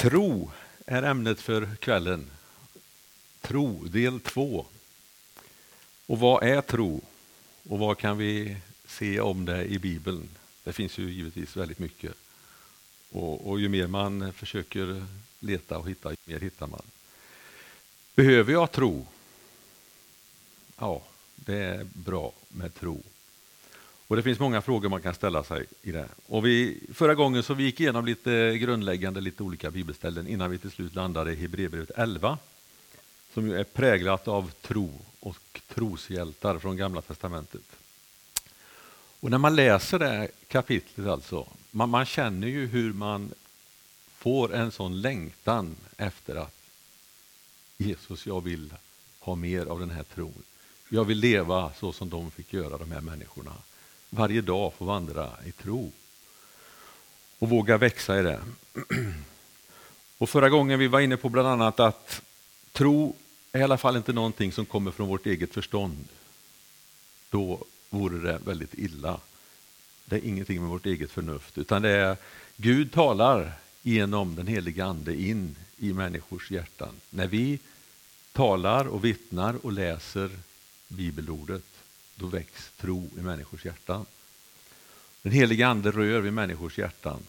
Tro är ämnet för kvällen. Tro, del två. Och vad är tro? Och vad kan vi se om det i Bibeln? Det finns ju givetvis väldigt mycket. Och, och ju mer man försöker leta och hitta, ju mer hittar man. Behöver jag tro? Ja, det är bra med tro. Och Det finns många frågor man kan ställa sig i det. Och vi, förra gången så vi gick igenom lite grundläggande, lite olika bibelställen innan vi till slut landade i Hebreerbrevet 11 som ju är präglat av tro och troshjältar från Gamla testamentet. Och när man läser det här kapitlet alltså, man, man känner ju hur man får en sån längtan efter att Jesus, jag vill ha mer av den här tron. Jag vill leva så som de fick göra, de här människorna. Varje dag få vandra i tro och våga växa i det. Och Förra gången vi var inne på bland annat att tro är i alla fall inte någonting som kommer från vårt eget förstånd. Då vore det väldigt illa. Det är ingenting med vårt eget förnuft, utan det är Gud talar genom den heliga Ande in i människors hjärtan. När vi talar och vittnar och läser bibelordet, då väcks tro i människors hjärtan. Den heliga Ande rör vid människors hjärtan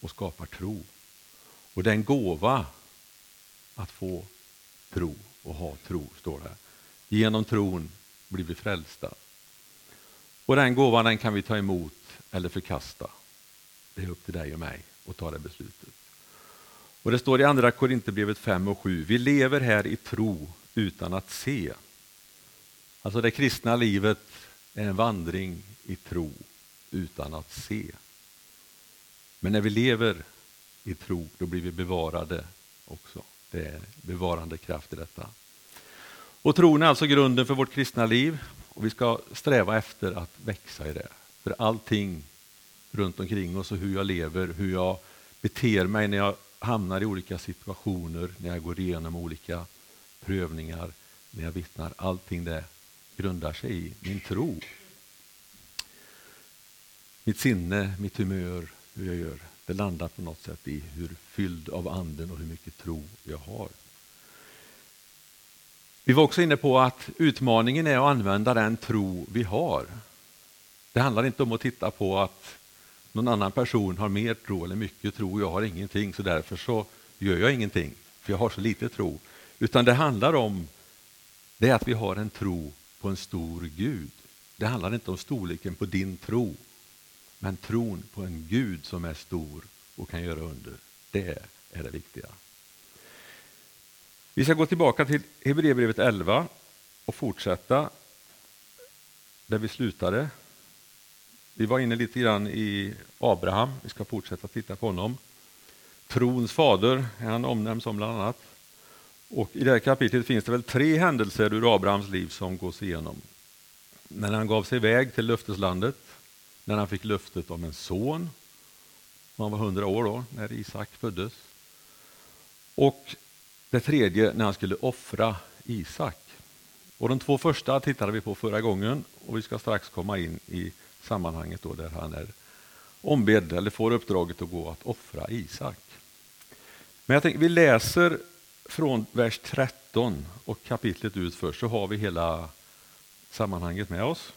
och skapar tro. Och det är en gåva att få tro och ha tro, står det. här. Genom tron blir vi frälsta. Och den gåvan den kan vi ta emot eller förkasta. Det är upp till dig och mig att ta det beslutet. Och Det står i Andra Korinthierbrevet 5 och 7. Vi lever här i tro utan att se. Alltså det kristna livet är en vandring i tro utan att se. Men när vi lever i tro, då blir vi bevarade också. Det är bevarande kraft i detta. Och tron är alltså grunden för vårt kristna liv och vi ska sträva efter att växa i det. För allting runt omkring oss och hur jag lever, hur jag beter mig när jag hamnar i olika situationer, när jag går igenom olika prövningar, när jag vittnar, allting det grundar sig i min tro. Mitt sinne, mitt humör, hur jag gör, det landar på något sätt i hur fylld av anden och hur mycket tro jag har. Vi var också inne på att utmaningen är att använda den tro vi har. Det handlar inte om att titta på att någon annan person har mer tro eller mycket tro jag har ingenting så därför så gör jag ingenting för jag har så lite tro. Utan det handlar om det att vi har en tro på en stor Gud. Det handlar inte om storleken på din tro, men tron på en Gud som är stor och kan göra under. Det är det viktiga. Vi ska gå tillbaka till Hebreerbrevet 11 och fortsätta där vi slutade. Vi var inne lite grann i Abraham, vi ska fortsätta titta på honom. Trons fader är han omnämnd som bland annat. Och I det här kapitlet finns det väl tre händelser ur Abrahams liv som gås igenom. När han gav sig iväg till löfteslandet, när han fick löftet om en son, han var hundra år då, när Isak föddes. Och det tredje när han skulle offra Isak. Och de två första tittade vi på förra gången och vi ska strax komma in i sammanhanget då där han är ombedd eller får uppdraget att gå att offra Isak. Men jag tänker, vi läser från vers 13 och kapitlet ut först så har vi hela sammanhanget med oss.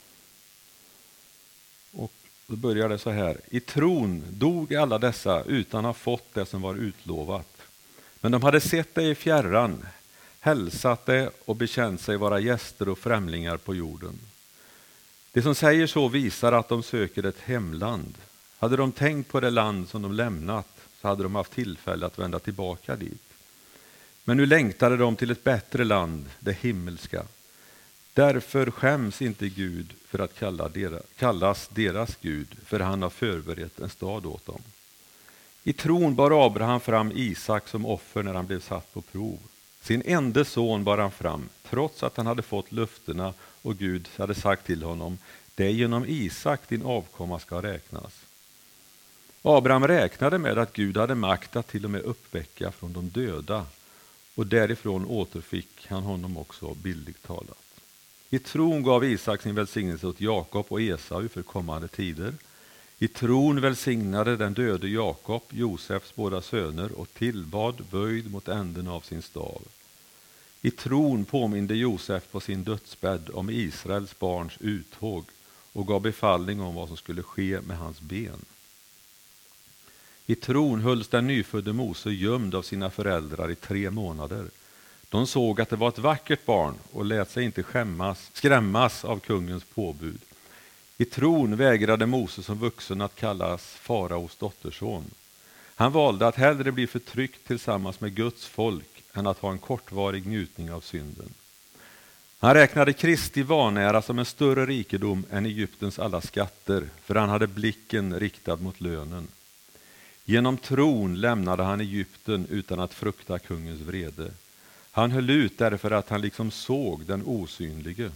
Och då börjar det så här. I tron dog alla dessa utan att ha fått det som var utlovat. Men de hade sett det i fjärran, hälsat det och bekänt sig vara gäster och främlingar på jorden. Det som säger så visar att de söker ett hemland. Hade de tänkt på det land som de lämnat så hade de haft tillfälle att vända tillbaka dit. Men nu längtade de till ett bättre land, det himmelska. Därför skäms inte Gud för att kalla deras, kallas deras Gud, för han har förberett en stad åt dem. I tron bar Abraham fram Isak som offer när han blev satt på prov. Sin enda son bar han fram, trots att han hade fått löftena och Gud hade sagt till honom, det är genom Isak din avkomma ska räknas. Abraham räknade med att Gud hade makt att till och med uppväcka från de döda och därifrån återfick han honom också bildligt talat. I tron gav Isak sin välsignelse åt Jakob och Esau för kommande tider. I tron välsignade den döde Jakob Josefs båda söner och tillbad böjd mot änden av sin stav. I tron påminde Josef på sin dödsbädd om Israels barns uttåg och gav befallning om vad som skulle ske med hans ben. I tron hölls den nyfödde Mose gömd av sina föräldrar i tre månader. De såg att det var ett vackert barn och lät sig inte skämmas, skrämmas av kungens påbud. I tron vägrade Mose som vuxen att kallas faraos dotterson. Han valde att hellre bli förtryckt tillsammans med Guds folk än att ha en kortvarig njutning av synden. Han räknade Kristi vanära som en större rikedom än Egyptens alla skatter, för han hade blicken riktad mot lönen. Genom tron lämnade han Egypten utan att frukta kungens vrede. Han höll ut därför att han liksom såg den osynlige.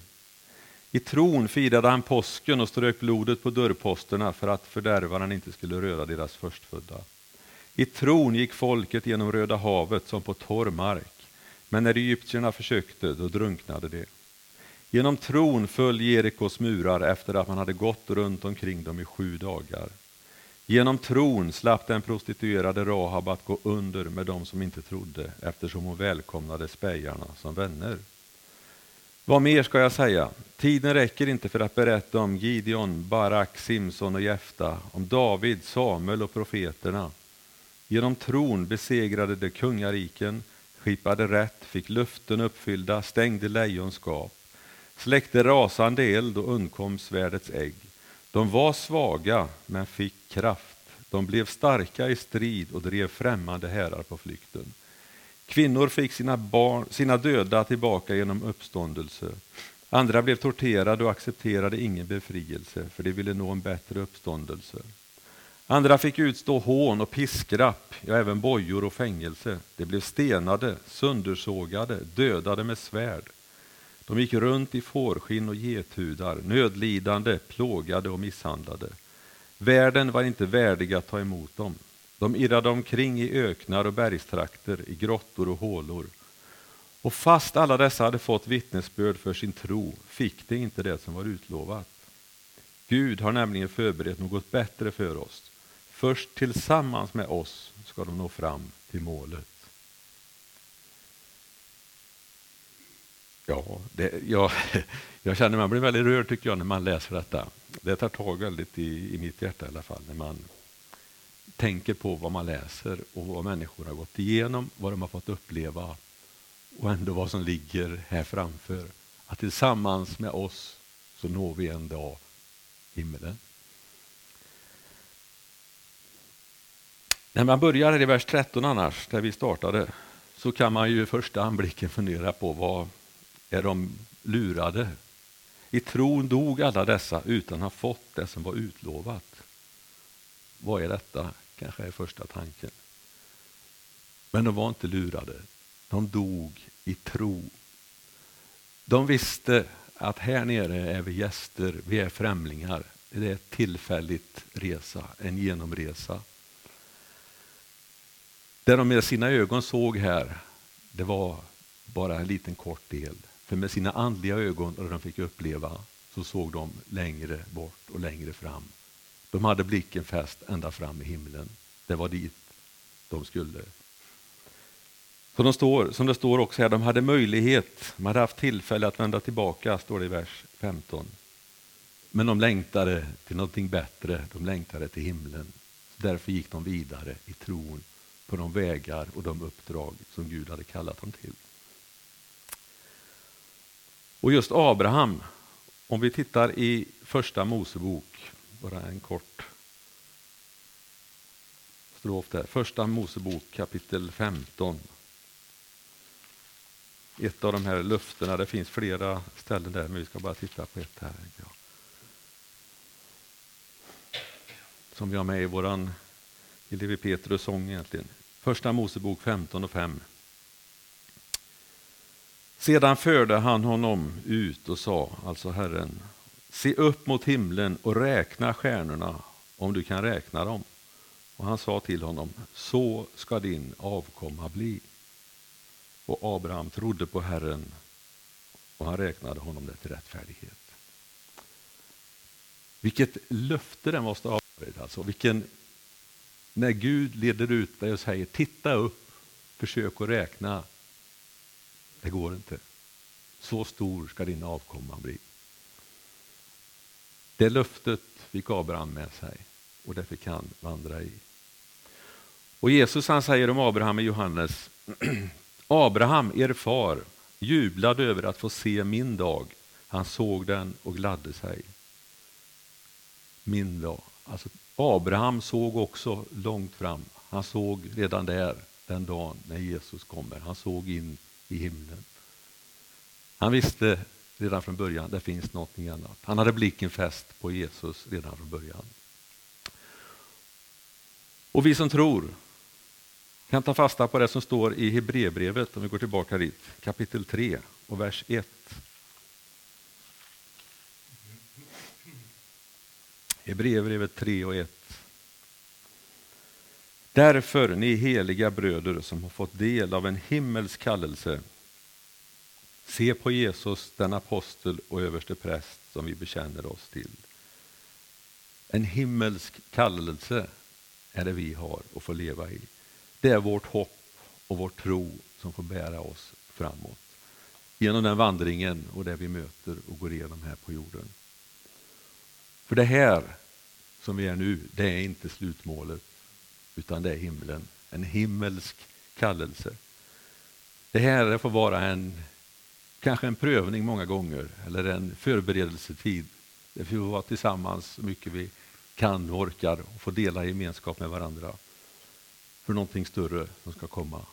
I tron firade han påsken och strök blodet på dörrposterna för att fördärvaren inte skulle röra deras förstfödda. I tron gick folket genom Röda havet som på torr mark, men när egyptierna försökte, då drunknade de. Genom tron föll Jerikos murar efter att man hade gått runt omkring dem i sju dagar. Genom tron slapp den prostituerade Rahab att gå under med dem som inte trodde, eftersom hon välkomnade spejarna som vänner. Vad mer ska jag säga? Tiden räcker inte för att berätta om Gideon, Barak, Simson och Jefta, om David, Samuel och profeterna. Genom tron besegrade de kungariken, skipade rätt, fick luften uppfyllda, stängde lejonskap, släckte rasande eld och undkom svärdets ägg. De var svaga, men fick kraft. De blev starka i strid och drev främmande härar på flykten. Kvinnor fick sina, barn, sina döda tillbaka genom uppståndelse. Andra blev torterade och accepterade ingen befrielse, för de ville nå en bättre uppståndelse. Andra fick utstå hån och piskrapp, ja, även bojor och fängelse. De blev stenade, söndersågade, dödade med svärd. De gick runt i fårskinn och gethudar, nödlidande, plågade och misshandlade. Världen var inte värdig att ta emot dem. De irrade omkring i öknar och bergstrakter, i grottor och hålor. Och fast alla dessa hade fått vittnesbörd för sin tro fick de inte det som var utlovat. Gud har nämligen förberett något bättre för oss. Först tillsammans med oss ska de nå fram till målet. Ja, det, jag, jag känner man blir väldigt rörd tycker jag när man läser detta. Det tar tag väldigt i, i mitt hjärta i alla fall. När man tänker på vad man läser och vad människor har gått igenom, vad de har fått uppleva och ändå vad som ligger här framför. Att tillsammans med oss så når vi en dag himlen. När man börjar i vers 13 annars, där vi startade, så kan man ju i första anblicken fundera på vad är de lurade? I tron dog alla dessa utan att ha fått det som var utlovat. Vad är detta? Kanske är första tanken. Men de var inte lurade. De dog i tro. De visste att här nere är vi gäster, vi är främlingar. Det är ett tillfälligt resa, en genomresa. Det de med sina ögon såg här, det var bara en liten kort del. För med sina andliga ögon, och de fick uppleva, så såg de längre bort och längre fram. De hade blicken fäst ända fram i himlen. Det var dit de skulle. Så de står, som det står också här, de hade möjlighet, de hade haft tillfälle att vända tillbaka, står det i vers 15. Men de längtade till någonting bättre, de längtade till himlen. Därför gick de vidare i tron på de vägar och de uppdrag som Gud hade kallat dem till. Och just Abraham, om vi tittar i första Mosebok, bara en kort strof där. Första Mosebok kapitel 15. Ett av de här löftena, det finns flera ställen där, men vi ska bara titta på ett här. Ja. Som vi har med i vår Elevi Levi Petrus sång egentligen. Första Mosebok 15 och 5. Sedan förde han honom ut och sa, alltså Herren, se upp mot himlen och räkna stjärnorna om du kan räkna dem. Och han sa till honom, så ska din avkomma bli. Och Abraham trodde på Herren och han räknade honom det till rättfärdighet. Vilket löfte det måste ha varit, Alltså, vilken, när Gud leder ut dig och säger titta upp, försök att räkna. Det går inte. Så stor ska din avkomma bli. Det löftet fick Abraham med sig och det fick han vandra i. Och Jesus han säger om Abraham i Johannes, Abraham, er far, jublade över att få se min dag. Han såg den och gladde sig. Min dag. Alltså, Abraham såg också långt fram. Han såg redan där, den dagen när Jesus kommer. Han såg in i himlen. Han visste redan från början, det finns någonting annat. Han hade blicken fäst på Jesus redan från början. Och vi som tror kan ta fasta på det som står i Hebreerbrevet, om vi går tillbaka dit, kapitel 3 och vers 1. Hebreerbrevet 3 och 1. Därför, ni heliga bröder som har fått del av en himmelsk kallelse, se på Jesus, den apostel och överste präst som vi bekänner oss till. En himmelsk kallelse är det vi har att få leva i. Det är vårt hopp och vår tro som får bära oss framåt genom den vandringen och det vi möter och går igenom här på jorden. För det här som vi är nu, det är inte slutmålet, utan det är himlen. En himmelsk kallelse. Det här får vara en, kanske en prövning många gånger, eller en förberedelsetid. Det får vara tillsammans så mycket vi kan och orkar och få dela gemenskap med varandra för någonting större som ska komma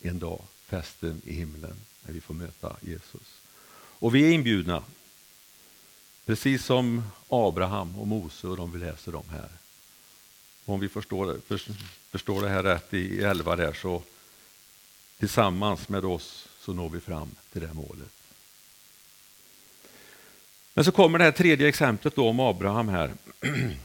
en dag, festen i himlen, när vi får möta Jesus. Och vi är inbjudna, precis som Abraham och Mose och de vi läser om här. Om vi förstår, förstår det här rätt i 11 där så tillsammans med oss så når vi fram till det målet. Men så kommer det här tredje exemplet då om Abraham här.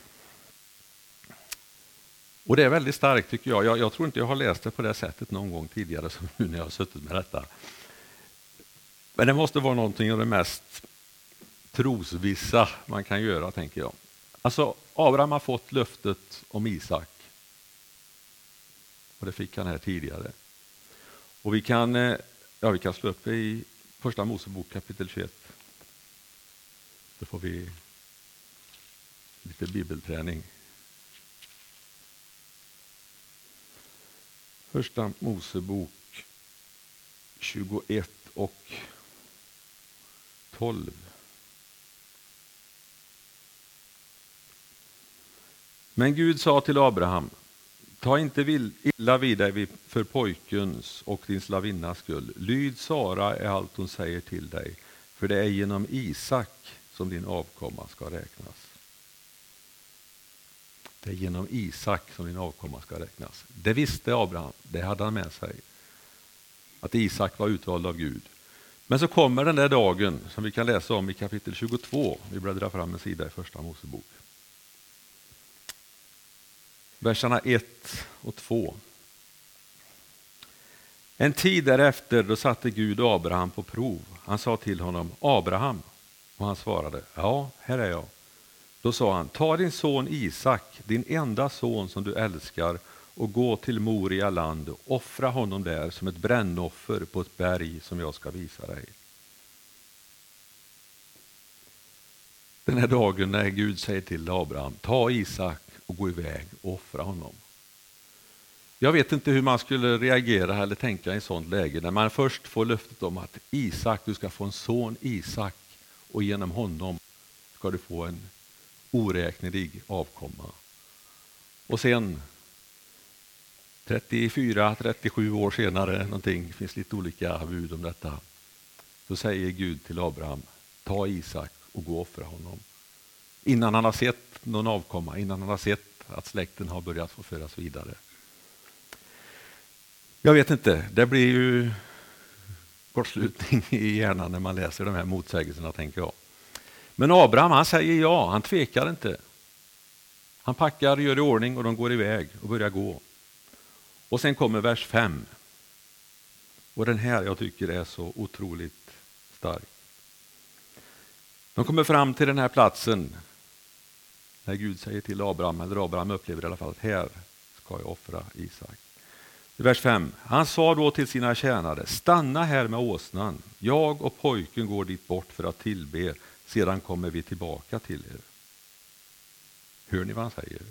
Och det är väldigt starkt tycker jag. jag. jag. tror inte jag har läst det på det sättet någon gång tidigare som nu när jag har suttit med detta. Men det måste vara någonting av det mest trosvissa man kan göra, tänker jag. Alltså, Abraham har fått löftet om Isak. Och det fick han här tidigare. Och vi kan, eh, ja, vi kan slå upp i Första Mosebok kapitel 21. Då får vi lite bibelträning. Första Mosebok 21 och 12. Men Gud sa till Abraham, ta inte illa vid dig för pojkens och din slavinnas skull. Lyd Sara är allt hon säger till dig, för det är genom Isak som din avkomma ska räknas. Det är genom Isak som din avkomma ska räknas. Det visste Abraham, det hade han med sig. Att Isak var utvald av Gud. Men så kommer den där dagen som vi kan läsa om i kapitel 22. Vi bläddrar fram en sida i första Mosebok. Verserna 1 och 2. En tid därefter då satte Gud Abraham på prov. Han sa till honom Abraham och han svarade ja, här är jag. Då sa han, ta din son Isak, din enda son som du älskar och gå till Moria land och offra honom där som ett brännoffer på ett berg som jag ska visa dig. Den här dagen när Gud säger till Abraham, ta Isak och gå iväg och offra honom. Jag vet inte hur man skulle reagera eller tänka i ett sådant läge när man först får löftet om att Isak, du ska få en son Isak och genom honom ska du få en oräknelig avkomma. Och sen 34-37 år senare, någonting, det finns lite olika bud om detta, så säger Gud till Abraham, ta Isak och gå och offra honom. Innan han har sett någon avkomma, innan han har sett att släkten har börjat få föras vidare. Jag vet inte, det blir ju kortslutning i hjärnan när man läser de här motsägelserna, tänker jag. Men Abraham han säger ja, han tvekar inte. Han packar, gör i ordning och de går iväg och börjar gå. Och sen kommer vers 5. Och den här jag tycker är så otroligt stark. De kommer fram till den här platsen när Gud säger till Abraham, eller Abraham upplever i alla fall att här ska jag offra Isak. Vers 5. Han sa då till sina tjänare, stanna här med åsnan. Jag och pojken går dit bort för att tillbe, sedan kommer vi tillbaka till er. Hör ni vad han säger?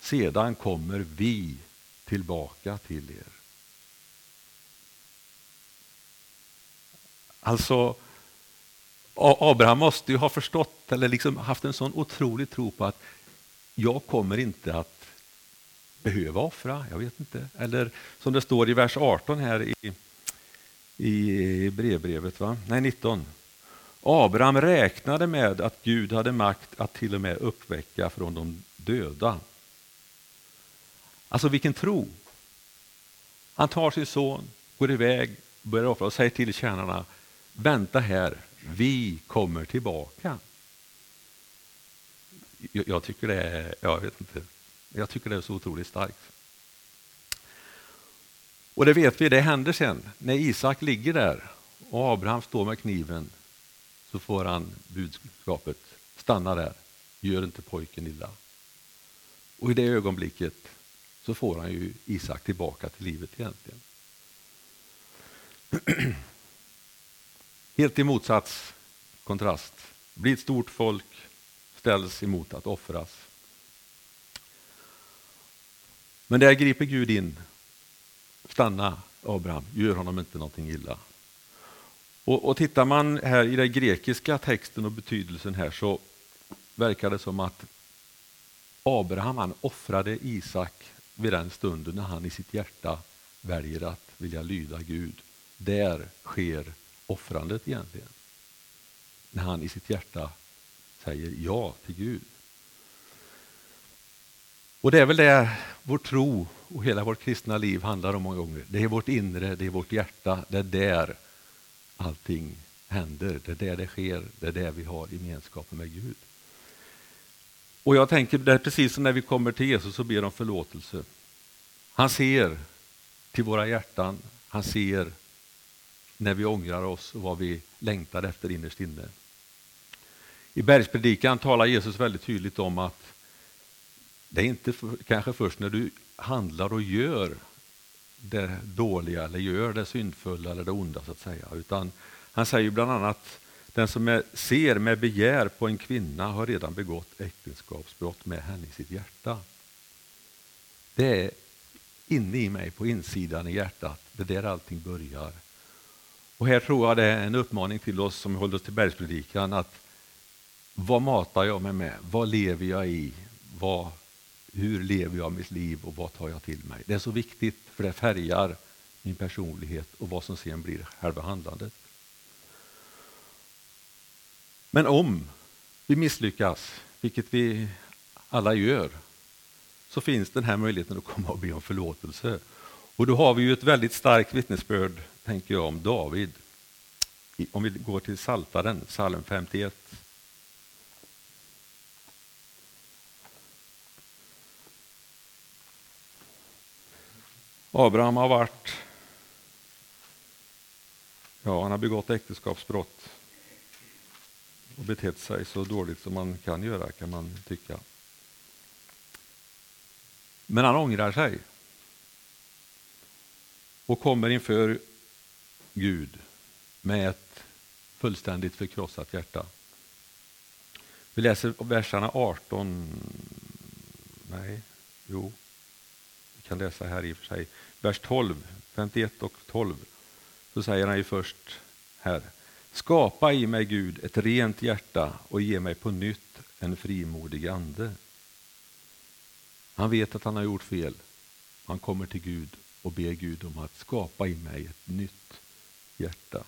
Sedan kommer vi tillbaka till er. Alltså, Abraham måste ju ha förstått, eller liksom haft en sån otrolig tro på att jag kommer inte att behöva offra, jag vet inte. Eller som det står i vers 18 här i, i brevbrevet, va? nej 19. Abraham räknade med att Gud hade makt att till och med uppväcka från de döda. Alltså vilken tro! Han tar sin son, går iväg, börjar offra och säger till tjänarna, vänta här, vi kommer tillbaka. Jag, jag tycker det är, jag vet inte, jag tycker det är så otroligt starkt. Och det vet vi, det händer sen. När Isak ligger där och Abraham står med kniven så får han budskapet, stanna där, gör inte pojken illa. Och i det ögonblicket så får han ju Isak tillbaka till livet egentligen. Helt i motsats, kontrast. Bli ett stort folk, ställs emot att offras. Men där griper Gud in. Stanna Abraham, gör honom inte någonting illa. Och, och tittar man här i den grekiska texten och betydelsen här så verkar det som att Abraham han offrade Isak vid den stunden när han i sitt hjärta väljer att vilja lyda Gud. Där sker offrandet egentligen. När han i sitt hjärta säger ja till Gud. Och det är väl det vår tro och hela vårt kristna liv handlar om många gånger. Det är vårt inre, det är vårt hjärta, det är där allting händer, det är där det sker, det är där vi har gemenskapen med Gud. Och jag tänker, det är precis som när vi kommer till Jesus och ber om förlåtelse. Han ser till våra hjärtan, han ser när vi ångrar oss och vad vi längtar efter innerst inne. I bergspredikan talar Jesus väldigt tydligt om att det är inte för, kanske först när du handlar och gör det dåliga eller gör det syndfulla eller det onda så att säga. Utan han säger bland annat den som är, ser med begär på en kvinna har redan begått äktenskapsbrott med henne i sitt hjärta. Det är inne i mig, på insidan i hjärtat, det är där allting börjar. Och här tror jag det är en uppmaning till oss som håller oss till bergspredikan att vad matar jag mig med? Vad lever jag i? Vad, hur lever jag mitt liv och vad tar jag till mig? Det är så viktigt för det färgar min personlighet och vad som sen blir själva handlandet. Men om vi misslyckas, vilket vi alla gör, så finns den här möjligheten att komma och be om förlåtelse. Och då har vi ju ett väldigt starkt vittnesbörd, tänker jag, om David. Om vi går till Saltaren, psalm 51. Abraham har varit, ja han har begått äktenskapsbrott och betett sig så dåligt som man kan göra kan man tycka. Men han ångrar sig och kommer inför Gud med ett fullständigt förkrossat hjärta. Vi läser verserna 18, nej, jo, vi kan läsa här i och för sig, vers 12, 51 och 12. Så säger han ju först här, skapa i mig Gud ett rent hjärta och ge mig på nytt en frimodig ande. Han vet att han har gjort fel. Han kommer till Gud och ber Gud om att skapa i mig ett nytt hjärta.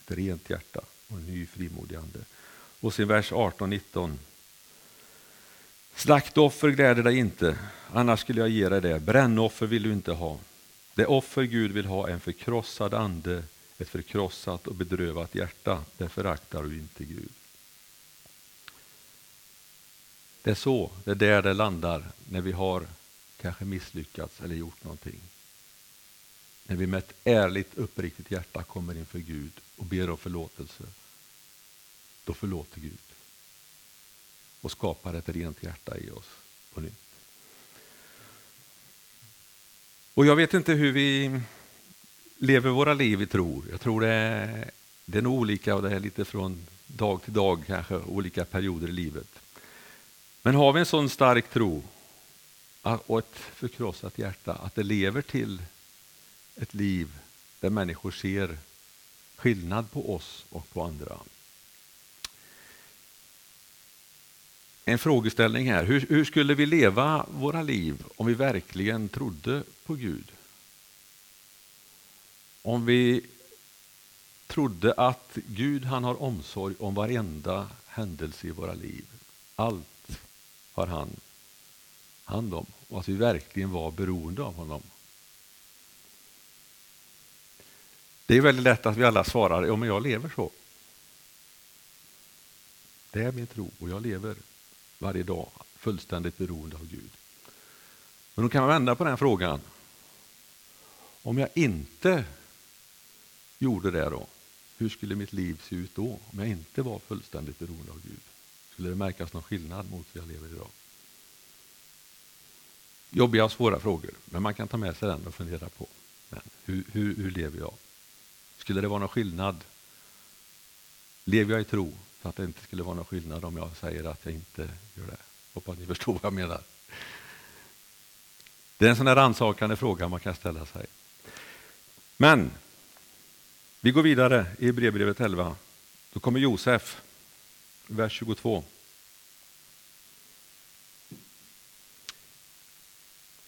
Ett rent hjärta och en ny frimodig ande. Och sen vers 18-19. Slaktoffer gläder dig inte, annars skulle jag ge dig det. Brännoffer vill du inte ha. Det offer Gud vill ha är en förkrossad ande, ett förkrossat och bedrövat hjärta. Det föraktar du inte Gud. Det är så, det är där det landar när vi har kanske misslyckats eller gjort någonting. När vi med ett ärligt, uppriktigt hjärta kommer inför Gud och ber om förlåtelse, då förlåter Gud. och skapar ett rent hjärta i oss på nytt. Och jag vet inte hur vi lever våra liv i tro. Jag tror det är, det är nog olika och det är lite från dag till dag kanske, olika perioder i livet. Men har vi en sån stark tro och ett förkrossat hjärta att det lever till ett liv där människor ser skillnad på oss och på andra. En frågeställning här. Hur, hur, skulle vi leva våra liv om vi verkligen trodde på Gud? Om vi trodde att Gud han har omsorg om varenda händelse i våra liv. Allt har han hand om och att vi verkligen var beroende av honom. Det är väldigt lätt att vi alla svarar, ja men jag lever så. Det är min tro och jag lever varje dag fullständigt beroende av Gud. Men då kan man vända på den frågan. Om jag inte gjorde det då, hur skulle mitt liv se ut då? Om jag inte var fullständigt beroende av Gud? Skulle det märkas någon skillnad mot hur jag lever idag? Jobbiga och svåra frågor, men man kan ta med sig den och fundera på. Men hur, hur, hur lever jag? Skulle det vara någon skillnad? Lever jag i tro så att det inte skulle vara någon skillnad om jag säger att jag inte gör det? Hoppas ni förstår vad jag menar. Det är en sån här rannsakande fråga man kan ställa sig. Men vi går vidare i brevbrevet 11. Då kommer Josef, vers 22.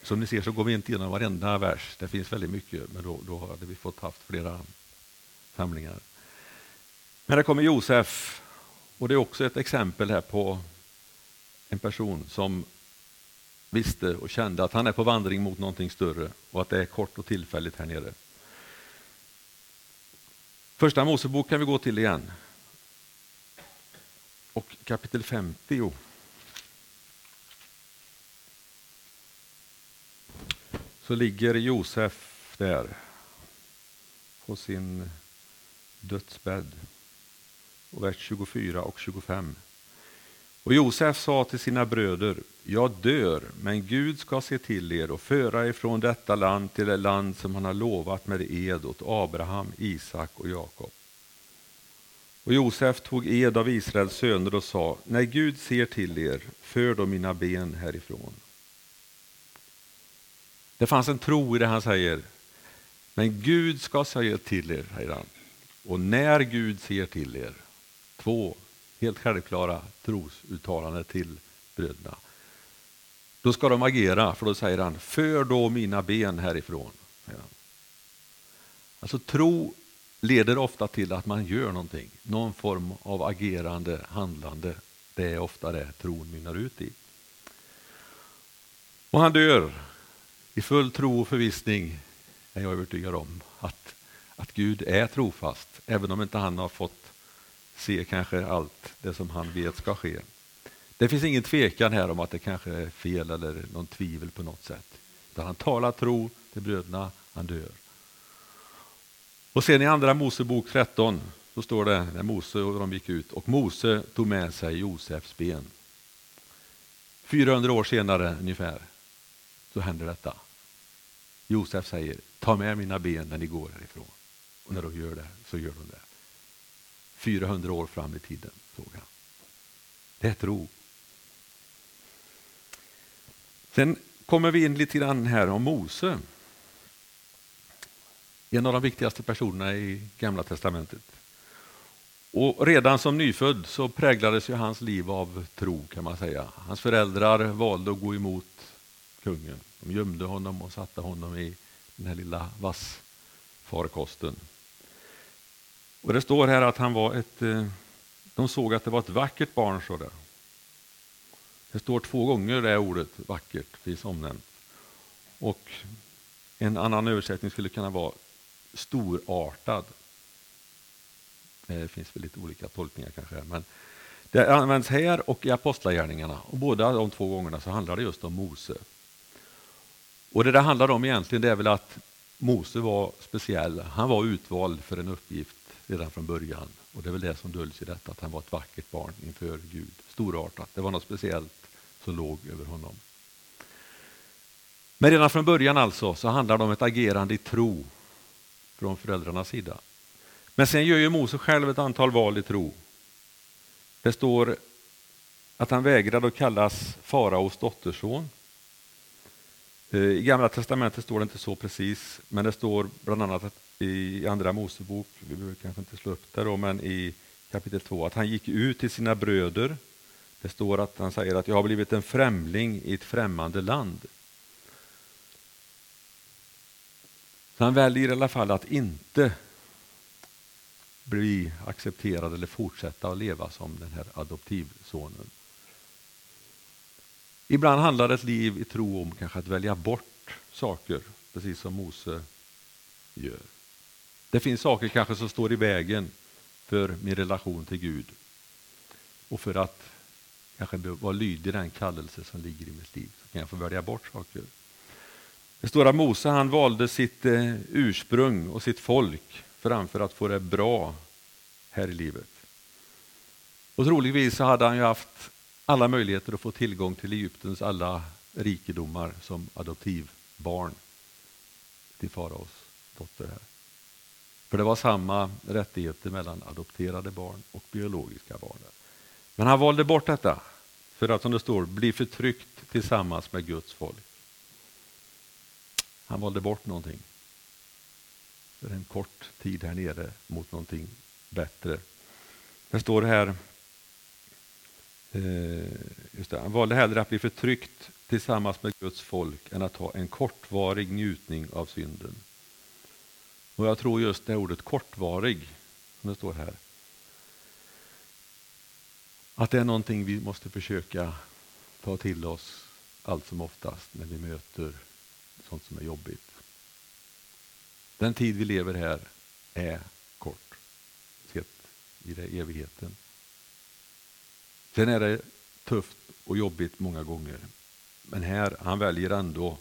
Som ni ser så går vi inte igenom varenda vers. Det finns väldigt mycket, men då, då hade vi fått haft flera samlingar. Men här kommer Josef och det är också ett exempel här på en person som visste och kände att han är på vandring mot någonting större och att det är kort och tillfälligt här nere. Första Mosebok kan vi gå till igen. Och kapitel 50. Så ligger Josef där på sin dödsbädd. Och vers 24 och 25. Och Josef sa till sina bröder, jag dör, men Gud ska se till er och föra er från detta land till det land som han har lovat med ed åt Abraham, Isak och Jakob. Och Josef tog ed av Israels söner och sa, när Gud ser till er, för då mina ben härifrån. Det fanns en tro i det han säger, men Gud ska säga till er, säger han. Och när Gud ser till er, två helt självklara trosuttalanden till bröderna. Då ska de agera, för då säger han, för då mina ben härifrån. Alltså tro leder ofta till att man gör någonting, någon form av agerande, handlande. Det är ofta det tron mynnar ut i. Och han dör i full tro och förvissning, är jag övertygad om, att, att Gud är trofast, även om inte han har fått se kanske allt det som han vet ska ske. Det finns ingen tvekan här om att det kanske är fel eller någon tvivel på något sätt. Utan han talar tro till bröderna, han dör. Och sen i andra Mosebok 13 så står det när Mose och de gick ut och Mose tog med sig Josefs ben. 400 år senare ungefär så händer detta. Josef säger ta med mina ben när ni går härifrån. Och när de gör det så gör de det. 400 år fram i tiden, såg han. Det är tro. Sen kommer vi in lite grann här om Mose. En av de viktigaste personerna i Gamla testamentet. Och redan som nyfödd så präglades ju hans liv av tro kan man säga. Hans föräldrar valde att gå emot kungen. De gömde honom och satte honom i den här lilla vassfarkosten. Och det står här att han var ett, eh, de såg att det var ett vackert barn. Så där. Det står två gånger det ordet vackert finns omnämnt. Och en annan översättning skulle kunna vara storartad. Det finns väl lite olika tolkningar kanske. Men det används här och i Apostlagärningarna. Och båda de två gångerna så handlar det just om Mose. Och det det handlar om egentligen det är väl att Mose var speciell. Han var utvald för en uppgift redan från början. Och det är väl det som döljs i detta, att han var ett vackert barn inför Gud. Storartat, det var något speciellt som låg över honom. Men redan från början alltså så handlar det om ett agerande i tro från föräldrarnas sida. Men sen gör ju Mose själv ett antal val i tro. Det står att han vägrade att kallas faraos dotterson. Eh, I Gamla testamentet står det inte så precis, men det står bland annat att i Andra Mosebok, vi behöver kanske inte slå upp det då, men i kapitel 2, att han gick ut till sina bröder. Det står att han säger att jag har blivit en främling i ett främmande land. Så han väljer i alla fall att inte bli accepterad eller fortsätta att leva som den här adoptivsonen. Ibland handlar ett liv i tro om kanske att välja bort saker, precis som Mose gör. Det finns saker kanske som står i vägen för min relation till Gud och för att kanske vara lydig den kallelse som ligger i mitt liv. Så kan jag få välja bort saker. Det står att Mose han valde sitt eh, ursprung och sitt folk framför att få det bra här i livet. Och troligtvis så hade han ju haft alla möjligheter att få tillgång till Egyptens alla rikedomar som adoptivbarn till faraos dotter här. För det var samma rättigheter mellan adopterade barn och biologiska barn. Men han valde bort detta för att, som det står, bli förtryckt tillsammans med Guds folk. Han valde bort någonting för en kort tid här nere mot någonting bättre. Det står här, eh, just det, han valde hellre att bli förtryckt tillsammans med Guds folk än att ha en kortvarig njutning av synden. Och jag tror just det ordet kortvarig, som det står här, att det är någonting vi måste försöka ta till oss allt som oftast när vi möter sånt som är jobbigt. Den tid vi lever här är kort, sett i det evigheten. Sen är det tufft och jobbigt många gånger. Men här, han väljer ändå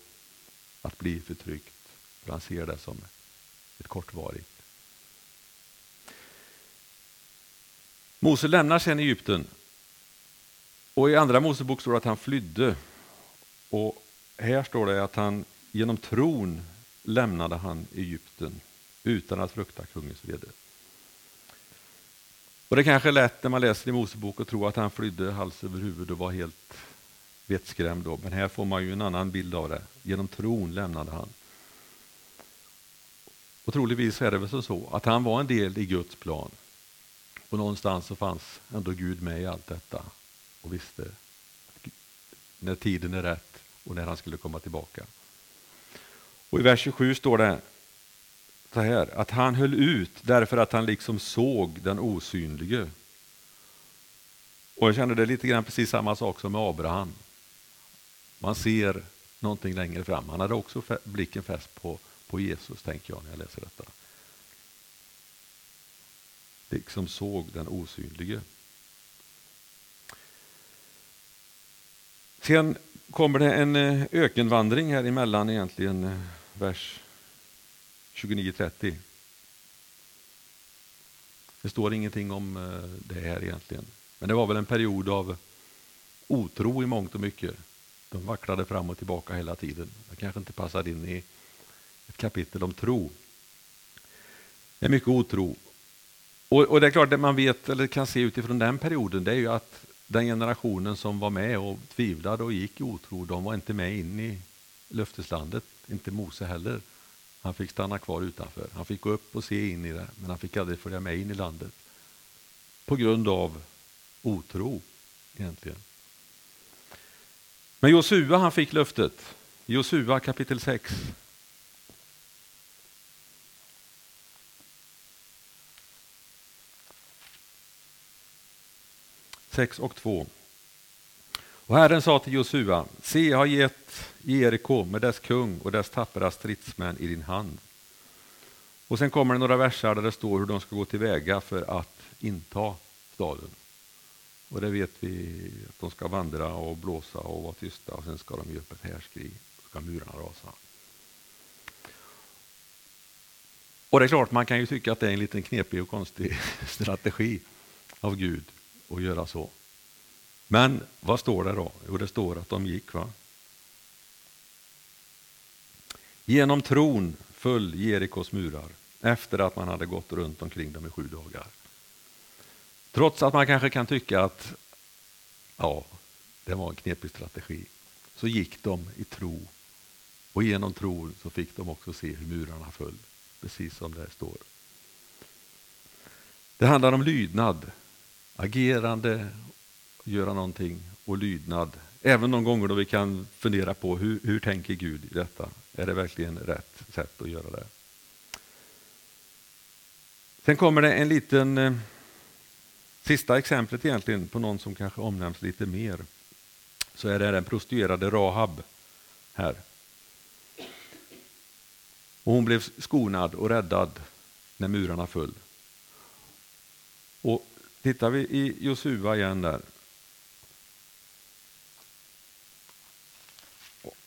att bli förtryckt, för han ser det som kortvarigt. Mose lämnar sedan Egypten och i andra Mosebok står det att han flydde. Och här står det att han genom tron lämnade han Egypten utan att frukta kungens vrede. Och det kanske är lätt när man läser i Mosebok att tro att han flydde hals över huvud och var helt vettskrämd. Då. Men här får man ju en annan bild av det. Genom tron lämnade han. Och troligtvis är det väl så att han var en del i Guds plan. Och någonstans så fanns ändå Gud med i allt detta och visste när tiden är rätt och när han skulle komma tillbaka. Och I vers 27 står det så här, att han höll ut därför att han liksom såg den osynlige. Och jag känner det lite grann precis samma sak som med Abraham. Man ser någonting längre fram. Han hade också blicken fäst på, på Jesus, tänker jag när jag läser detta. Liksom såg den osynlige. Sen kommer det en eh, ökenvandring här emellan egentligen eh, vers 29-30. Det står ingenting om eh, det här egentligen. Men det var väl en period av otro i mångt och mycket. De vacklade fram och tillbaka hela tiden. Det kanske inte passade in i ett kapitel om tro. Det är mycket otro. Och, och det är klart, det man vet eller kan se utifrån den perioden, det är ju att den generationen som var med och tvivlade och gick i otro, de var inte med in i löfteslandet, inte Mose heller. Han fick stanna kvar utanför. Han fick gå upp och se in i det, men han fick aldrig följa med in i landet. På grund av otro, egentligen. Men Josua han fick löftet. Josua kapitel 6. 6 och 2. Och Herren sa till Josua, se jag har gett Jeriko med dess kung och dess tappra stridsmän i din hand. Och sen kommer det några verser där det står hur de ska gå tillväga för att inta staden. Och det vet vi att de ska vandra och blåsa och vara tysta och sen ska de ge upp ett härskrig och ska murarna rasa. Och det är klart, man kan ju tycka att det är en liten knepig och konstig strategi av Gud och göra så. Men vad står det då? Jo, det står att de gick. va? Genom tron föll Jerikos murar efter att man hade gått runt omkring dem i sju dagar. Trots att man kanske kan tycka att ja, det var en knepig strategi, så gick de i tro. Och genom tron så fick de också se hur murarna föll, precis som det står. Det handlar om lydnad, agerande, göra någonting och lydnad. Även de gånger då vi kan fundera på hur, hur tänker Gud i detta? Är det verkligen rätt sätt att göra det? Sen kommer det en liten eh, sista exemplet egentligen på någon som kanske omnämns lite mer. Så är det den prostituerade Rahab här. Och hon blev skonad och räddad när murarna föll. Och tittar vi i Josua igen där.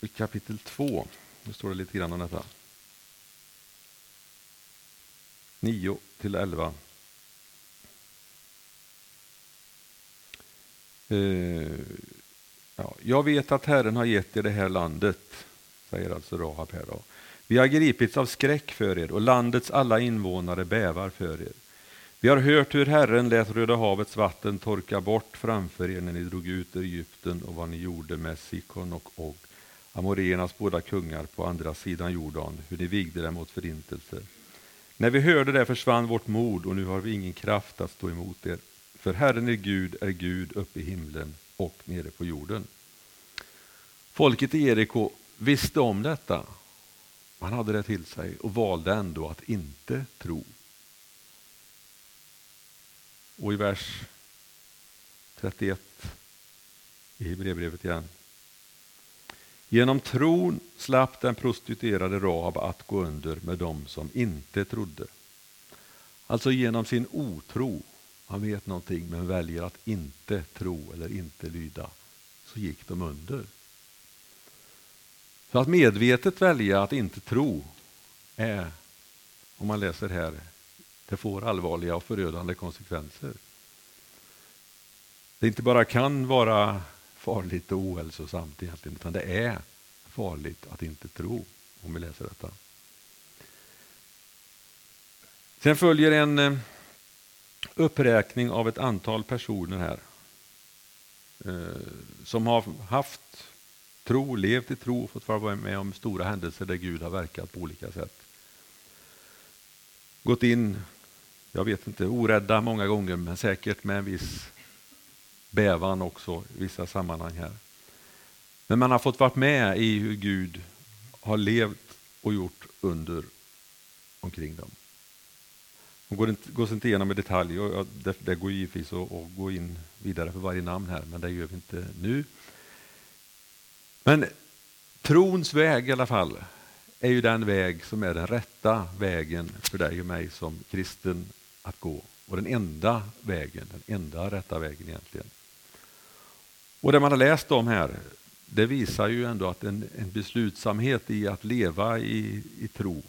I kapitel 2, nu står det lite grann om detta. 9 till 11. Uh, eh, ja, jag vet att Herren har gett er det här landet, säger alltså Rahab här. Då. Vi har gripits av skräck för er och landets alla invånare bävar för er. Vi har hört hur Herren lät Röda havets vatten torka bort framför er när ni drog ut ur Egypten och vad ni gjorde med Sikon och Og, Amoreernas båda kungar på andra sidan Jordan, hur ni vigde dem åt förintelse. När vi hörde det försvann vårt mod och nu har vi ingen kraft att stå emot er. För Herren är Gud är Gud uppe i himlen och nere på jorden. Folket i Jeriko visste om detta. Man hade det till sig och valde ändå att inte tro. Och i vers 31 i Hebreerbrevet igen. Genom tron slapp den prostituerade Rahab att gå under med dem som inte trodde. Alltså genom sin otro, man vet någonting men väljer att inte tro eller inte lyda, så gick de under. Så att medvetet välja att inte tro är, om man läser här, det får allvarliga och förödande konsekvenser. Det inte bara kan vara farligt och ohälsosamt egentligen, utan det är farligt att inte tro, om vi läser detta. Sen följer en eh, uppräkning av ett antal personer här eh, som har haft tro, levt i tro och fått vara med om stora händelser där Gud har verkat på olika sätt. Gått in, jag vet inte, orädda många gånger men säkert med en viss bävan också i vissa sammanhang här. Men man har fått vara med i hur Gud har levt och gjort under omkring dem. De går inte, går inte igenom i detalj, och det, det går givetvis att, att gå in vidare för varje namn här, men det gör vi inte nu. Men trons väg i alla fall är ju den väg som är den rätta vägen för dig och mig som kristen att gå. Och den enda vägen, den enda rätta vägen egentligen. Och det man har läst om här, det visar ju ändå att en, en beslutsamhet i att leva i, i tro,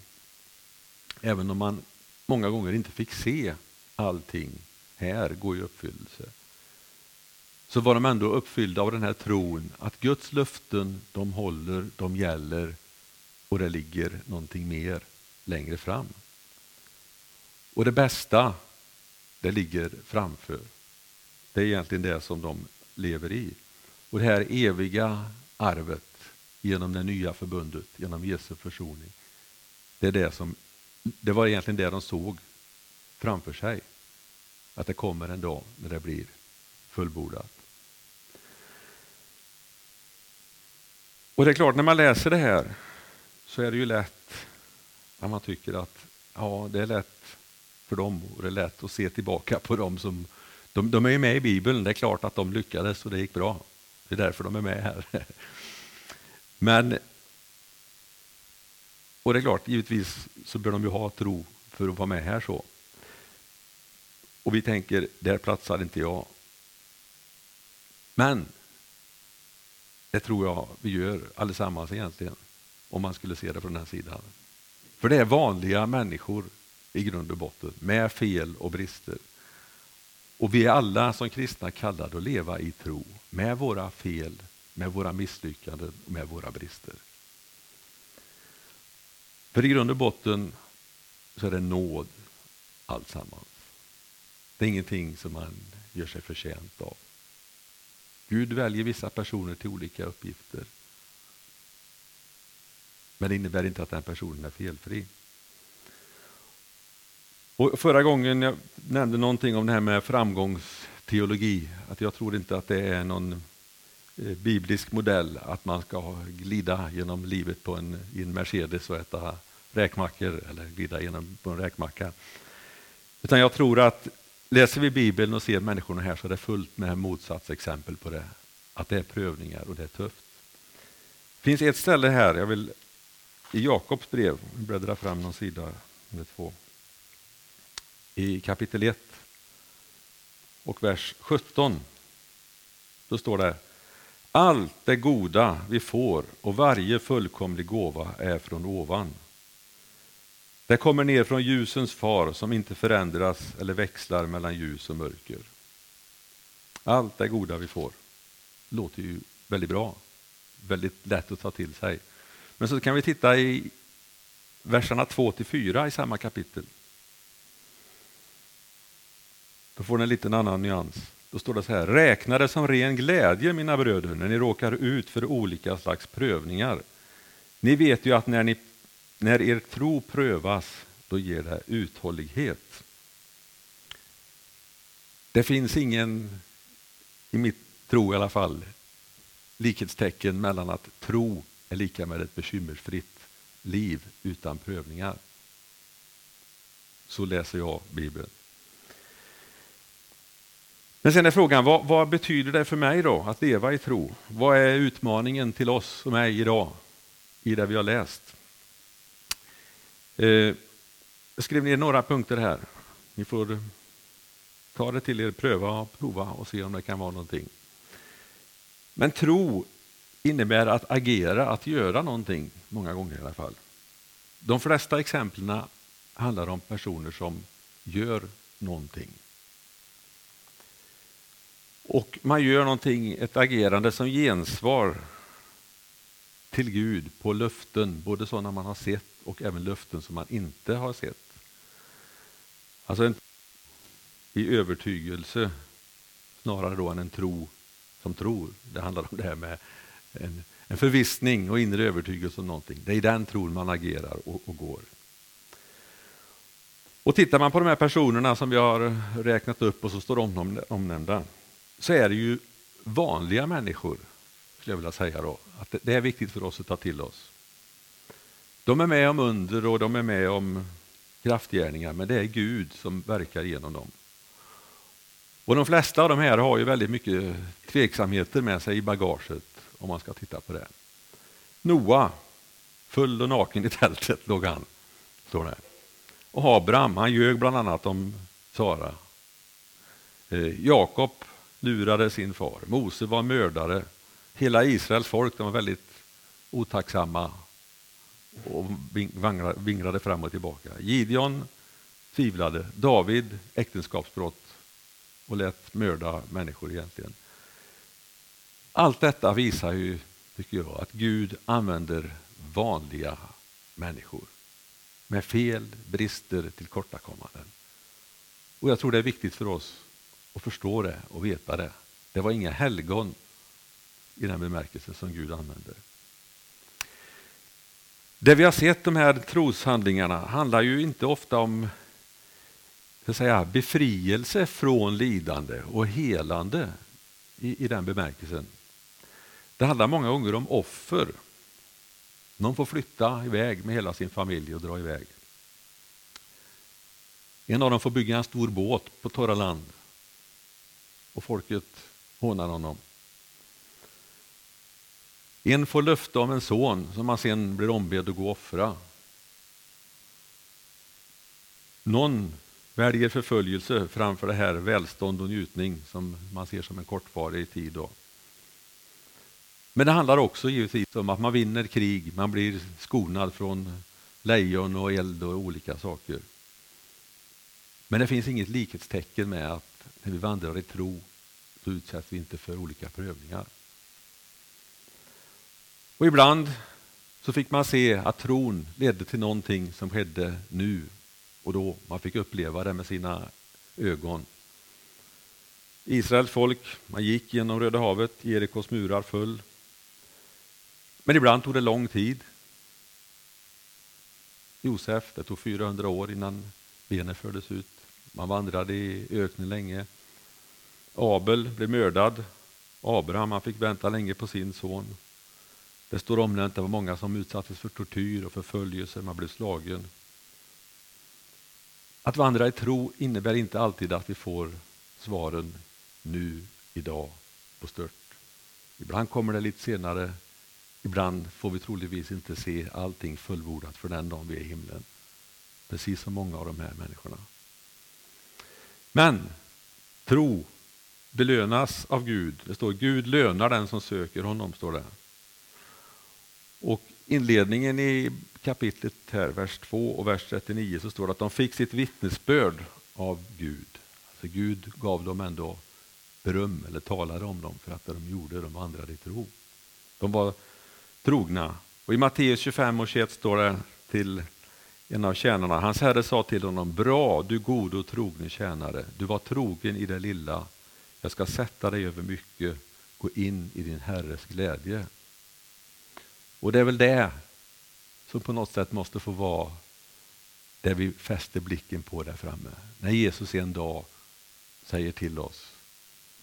även om man många gånger inte fick se allting här gå i uppfyllelse, så var de ändå uppfyllda av den här tron att Guds löften, de håller, de gäller och det ligger någonting mer längre fram. Och det bästa, det ligger framför. Det är egentligen det som de lever i. Och det här eviga arvet genom det nya förbundet, genom Jesu försoning. Det, är det, som, det var egentligen det de såg framför sig. Att det kommer en dag när det blir fullbordat. Och det är klart, när man läser det här så är det ju lätt när man tycker att ja, det är lätt för dem och det är lätt att se tillbaka på dem som de, de är ju med i Bibeln, det är klart att de lyckades och det gick bra. Det är därför de är med här. Men, och det är klart, givetvis så bör de ju ha tro för att vara med här så. Och vi tänker, där platsar inte jag. Men det tror jag vi gör allesammans egentligen, om man skulle se det från den här sidan. För det är vanliga människor i grund och botten, med fel och brister. Och vi är alla som kristna kallade att leva i tro, med våra fel, med våra misslyckanden och med våra brister. För i grund och botten så är det nåd alltsammans. Det är ingenting som man gör sig förtjänt av. Gud väljer vissa personer till olika uppgifter. Men det innebär inte att den personen är felfri. Och förra gången jag nämnde någonting om det här med framgångsteologi, att jag tror inte att det är någon eh, biblisk modell att man ska glida genom livet på en, i en Mercedes och äta räkmackor eller glida genom på en räkmacka. Utan jag tror att läser vi Bibeln och ser människorna här så är det fullt med motsatsexempel på det. Att det är prövningar och det är tufft. Det finns ett ställe här, jag vill i Jakobs brev, bläddra fram någon sida eller två. I kapitel 1 och vers 17. Då står det allt det goda vi får och varje fullkomlig gåva är från ovan det kommer ner från ljusens far som inte förändras eller växlar mellan ljus och mörker. Allt det goda vi får låter ju väldigt bra, väldigt lätt att ta till sig. Men så kan vi titta i verserna 2 4 i samma kapitel. Då får den en liten annan nyans. Då står det så här, räkna det som ren glädje mina bröder när ni råkar ut för olika slags prövningar. Ni vet ju att när ni när er tro prövas, då ger det uthållighet. Det finns ingen, i mitt tro i alla fall, likhetstecken mellan att tro är lika med ett bekymmersfritt liv utan prövningar. Så läser jag Bibeln. Men sen är frågan, vad, vad, betyder det för mig då att leva i tro? Vad är utmaningen till oss och mig idag i det vi har läst? Eh, jag skrev ner några punkter här. Ni får ta det till er, pröva och prova och se om det kan vara någonting. Men tro innebär att agera, att göra någonting, många gånger i alla fall. De flesta exemplen handlar om personer som gör någonting. Och man gör någonting, ett agerande som gensvar till Gud på löften, både sådana man har sett och även löften som man inte har sett. Alltså en, i övertygelse snarare då än en tro som tror. Det handlar om det här med en, en förvissning och inre övertygelse om någonting. Det är i den tron man agerar och, och går. Och tittar man på de här personerna som vi har räknat upp och så står de omnämnda så är det ju vanliga människor, skulle jag vilja säga då. Att det är viktigt för oss att ta till oss. De är med om under och de är med om kraftgärningar, men det är Gud som verkar genom dem. Och De flesta av de här har ju väldigt mycket tveksamheter med sig i bagaget, om man ska titta på det. Noa, full och naken i tältet låg han, står det. Och Abraham, han ljög bland annat om Sara. Eh, Jakob lurade sin far, Mose var mördare. Hela Israels folk de var väldigt otacksamma och vinglade fram och tillbaka. Gideon tvivlade, David äktenskapsbrott och lät mörda människor egentligen. Allt detta visar ju, tycker jag, att Gud använder vanliga människor med fel, brister, tillkortakommanden. Och jag tror det är viktigt för oss och förstå det och veta det. Det var inga helgon i den bemärkelse som Gud använder. Det vi har sett, de här troshandlingarna, handlar ju inte ofta om så säga, befrielse från lidande och helande i, i den bemärkelsen. Det handlar många gånger om offer. Någon får flytta iväg med hela sin familj och dra iväg. En av dem får bygga en stor båt på torra land och folket hånar honom. En får löfte om en son som man sen blir ombedd att gå och offra. Någon väljer förföljelse framför det här välstånd och njutning som man ser som en kortvarig tid. Då. Men det handlar också givetvis om att man vinner krig, man blir skonad från lejon och eld och olika saker. Men det finns inget likhetstecken med att när vi vandrar i tro så utsätts vi inte för olika prövningar. Och ibland så fick man se att tron ledde till någonting som skedde nu och då. Man fick uppleva det med sina ögon. Israels folk, man gick genom Röda havet, Jerikos murar föll. Men ibland tog det lång tid. Josef, det tog 400 år innan benen fördes ut. Man vandrade i öknen länge. Abel blev mördad. Abraham han fick vänta länge på sin son. Det står omnämnt att det var många som utsattes för tortyr och förföljelse, man blev slagen. Att vandra i tro innebär inte alltid att vi får svaren nu, idag, på stört. Ibland kommer det lite senare, ibland får vi troligtvis inte se allting fullbordat för den dagen vi är i himlen. Precis som många av de här människorna. Men tro belönas av Gud. Det står Gud lönar den som söker honom. står det. Och inledningen i kapitlet här, vers 2 och vers 39 så står det att de fick sitt vittnesbörd av Gud. Alltså Gud gav dem ändå beröm eller talade om dem för att det de gjorde, de vandrade i tro. De var trogna. Och I Matteus 25 och 21 står det till en av tjänarna, hans herre sa till honom, bra du gode och trogne tjänare, du var trogen i det lilla, jag ska sätta dig över mycket, gå in i din herres glädje. Och det är väl det som på något sätt måste få vara det vi fäster blicken på där framme. När Jesus en dag säger till oss,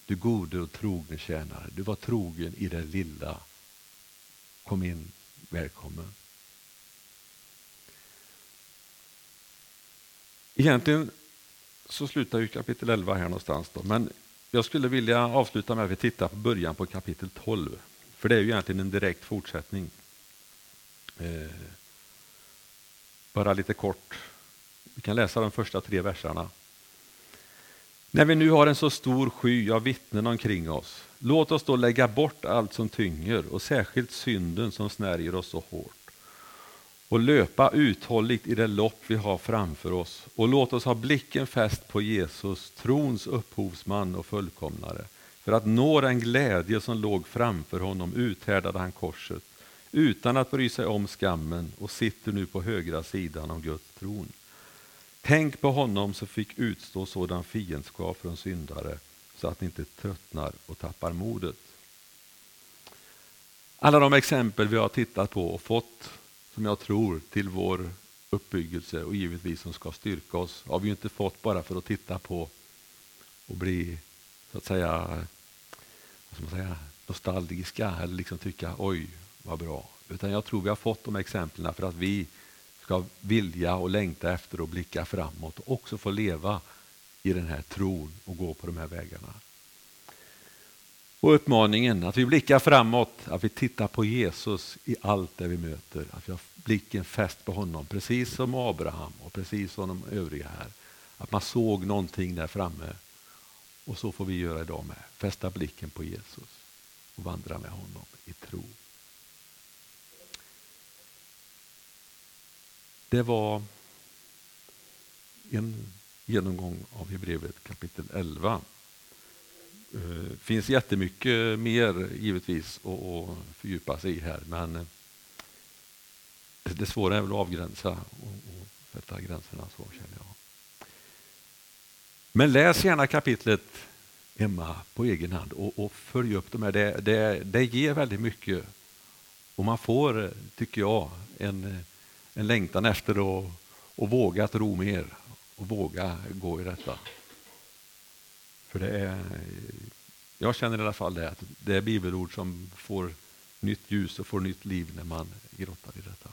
du gode och trogne tjänare, du var trogen i det lilla, kom in, välkommen. Egentligen så slutar ju kapitel 11 här någonstans. Då, men jag skulle vilja avsluta med att vi tittar på början på kapitel 12. För det är ju egentligen en direkt fortsättning. Eh, bara lite kort. Vi kan läsa de första tre verserna. När vi nu har en så stor sky av vittnen omkring oss, låt oss då lägga bort allt som tynger och särskilt synden som snärjer oss så hårt och löpa uthålligt i det lopp vi har framför oss och låt oss ha blicken fäst på Jesus, trons upphovsman och fullkomnare. För att nå den glädje som låg framför honom uthärdade han korset utan att bry sig om skammen och sitter nu på högra sidan om Guds tron. Tänk på honom som fick utstå sådan fiendskap från syndare så att ni inte tröttnar och tappar modet. Alla de exempel vi har tittat på och fått som jag tror till vår uppbyggelse och givetvis som ska styrka oss har vi ju inte fått bara för att titta på och bli så att säga, vad ska man säga nostalgiska eller liksom tycka oj vad bra. Utan jag tror vi har fått de exemplen för att vi ska vilja och längta efter att blicka framåt och också få leva i den här tron och gå på de här vägarna. Och uppmaningen att vi blickar framåt, att vi tittar på Jesus i allt det vi möter. Att vi har blicken fäst på honom, precis som Abraham och precis som de övriga här. Att man såg någonting där framme. Och så får vi göra idag med. Fästa blicken på Jesus och vandra med honom i tro. Det var en genomgång av Hebreerbrevet kapitel 11. Det finns jättemycket mer givetvis att fördjupa sig i här men eh, det svåra är väl att avgränsa och sätta gränserna så känner jag. Men läs gärna kapitlet hemma på egen hand och, och följ upp de här. Det, det, det ger väldigt mycket och man får, tycker jag, en, en längtan efter att och våga tro mer och våga gå i detta. För det är, jag känner i alla fall det, att det är bibelord som får nytt ljus och får nytt liv när man grottar i detta.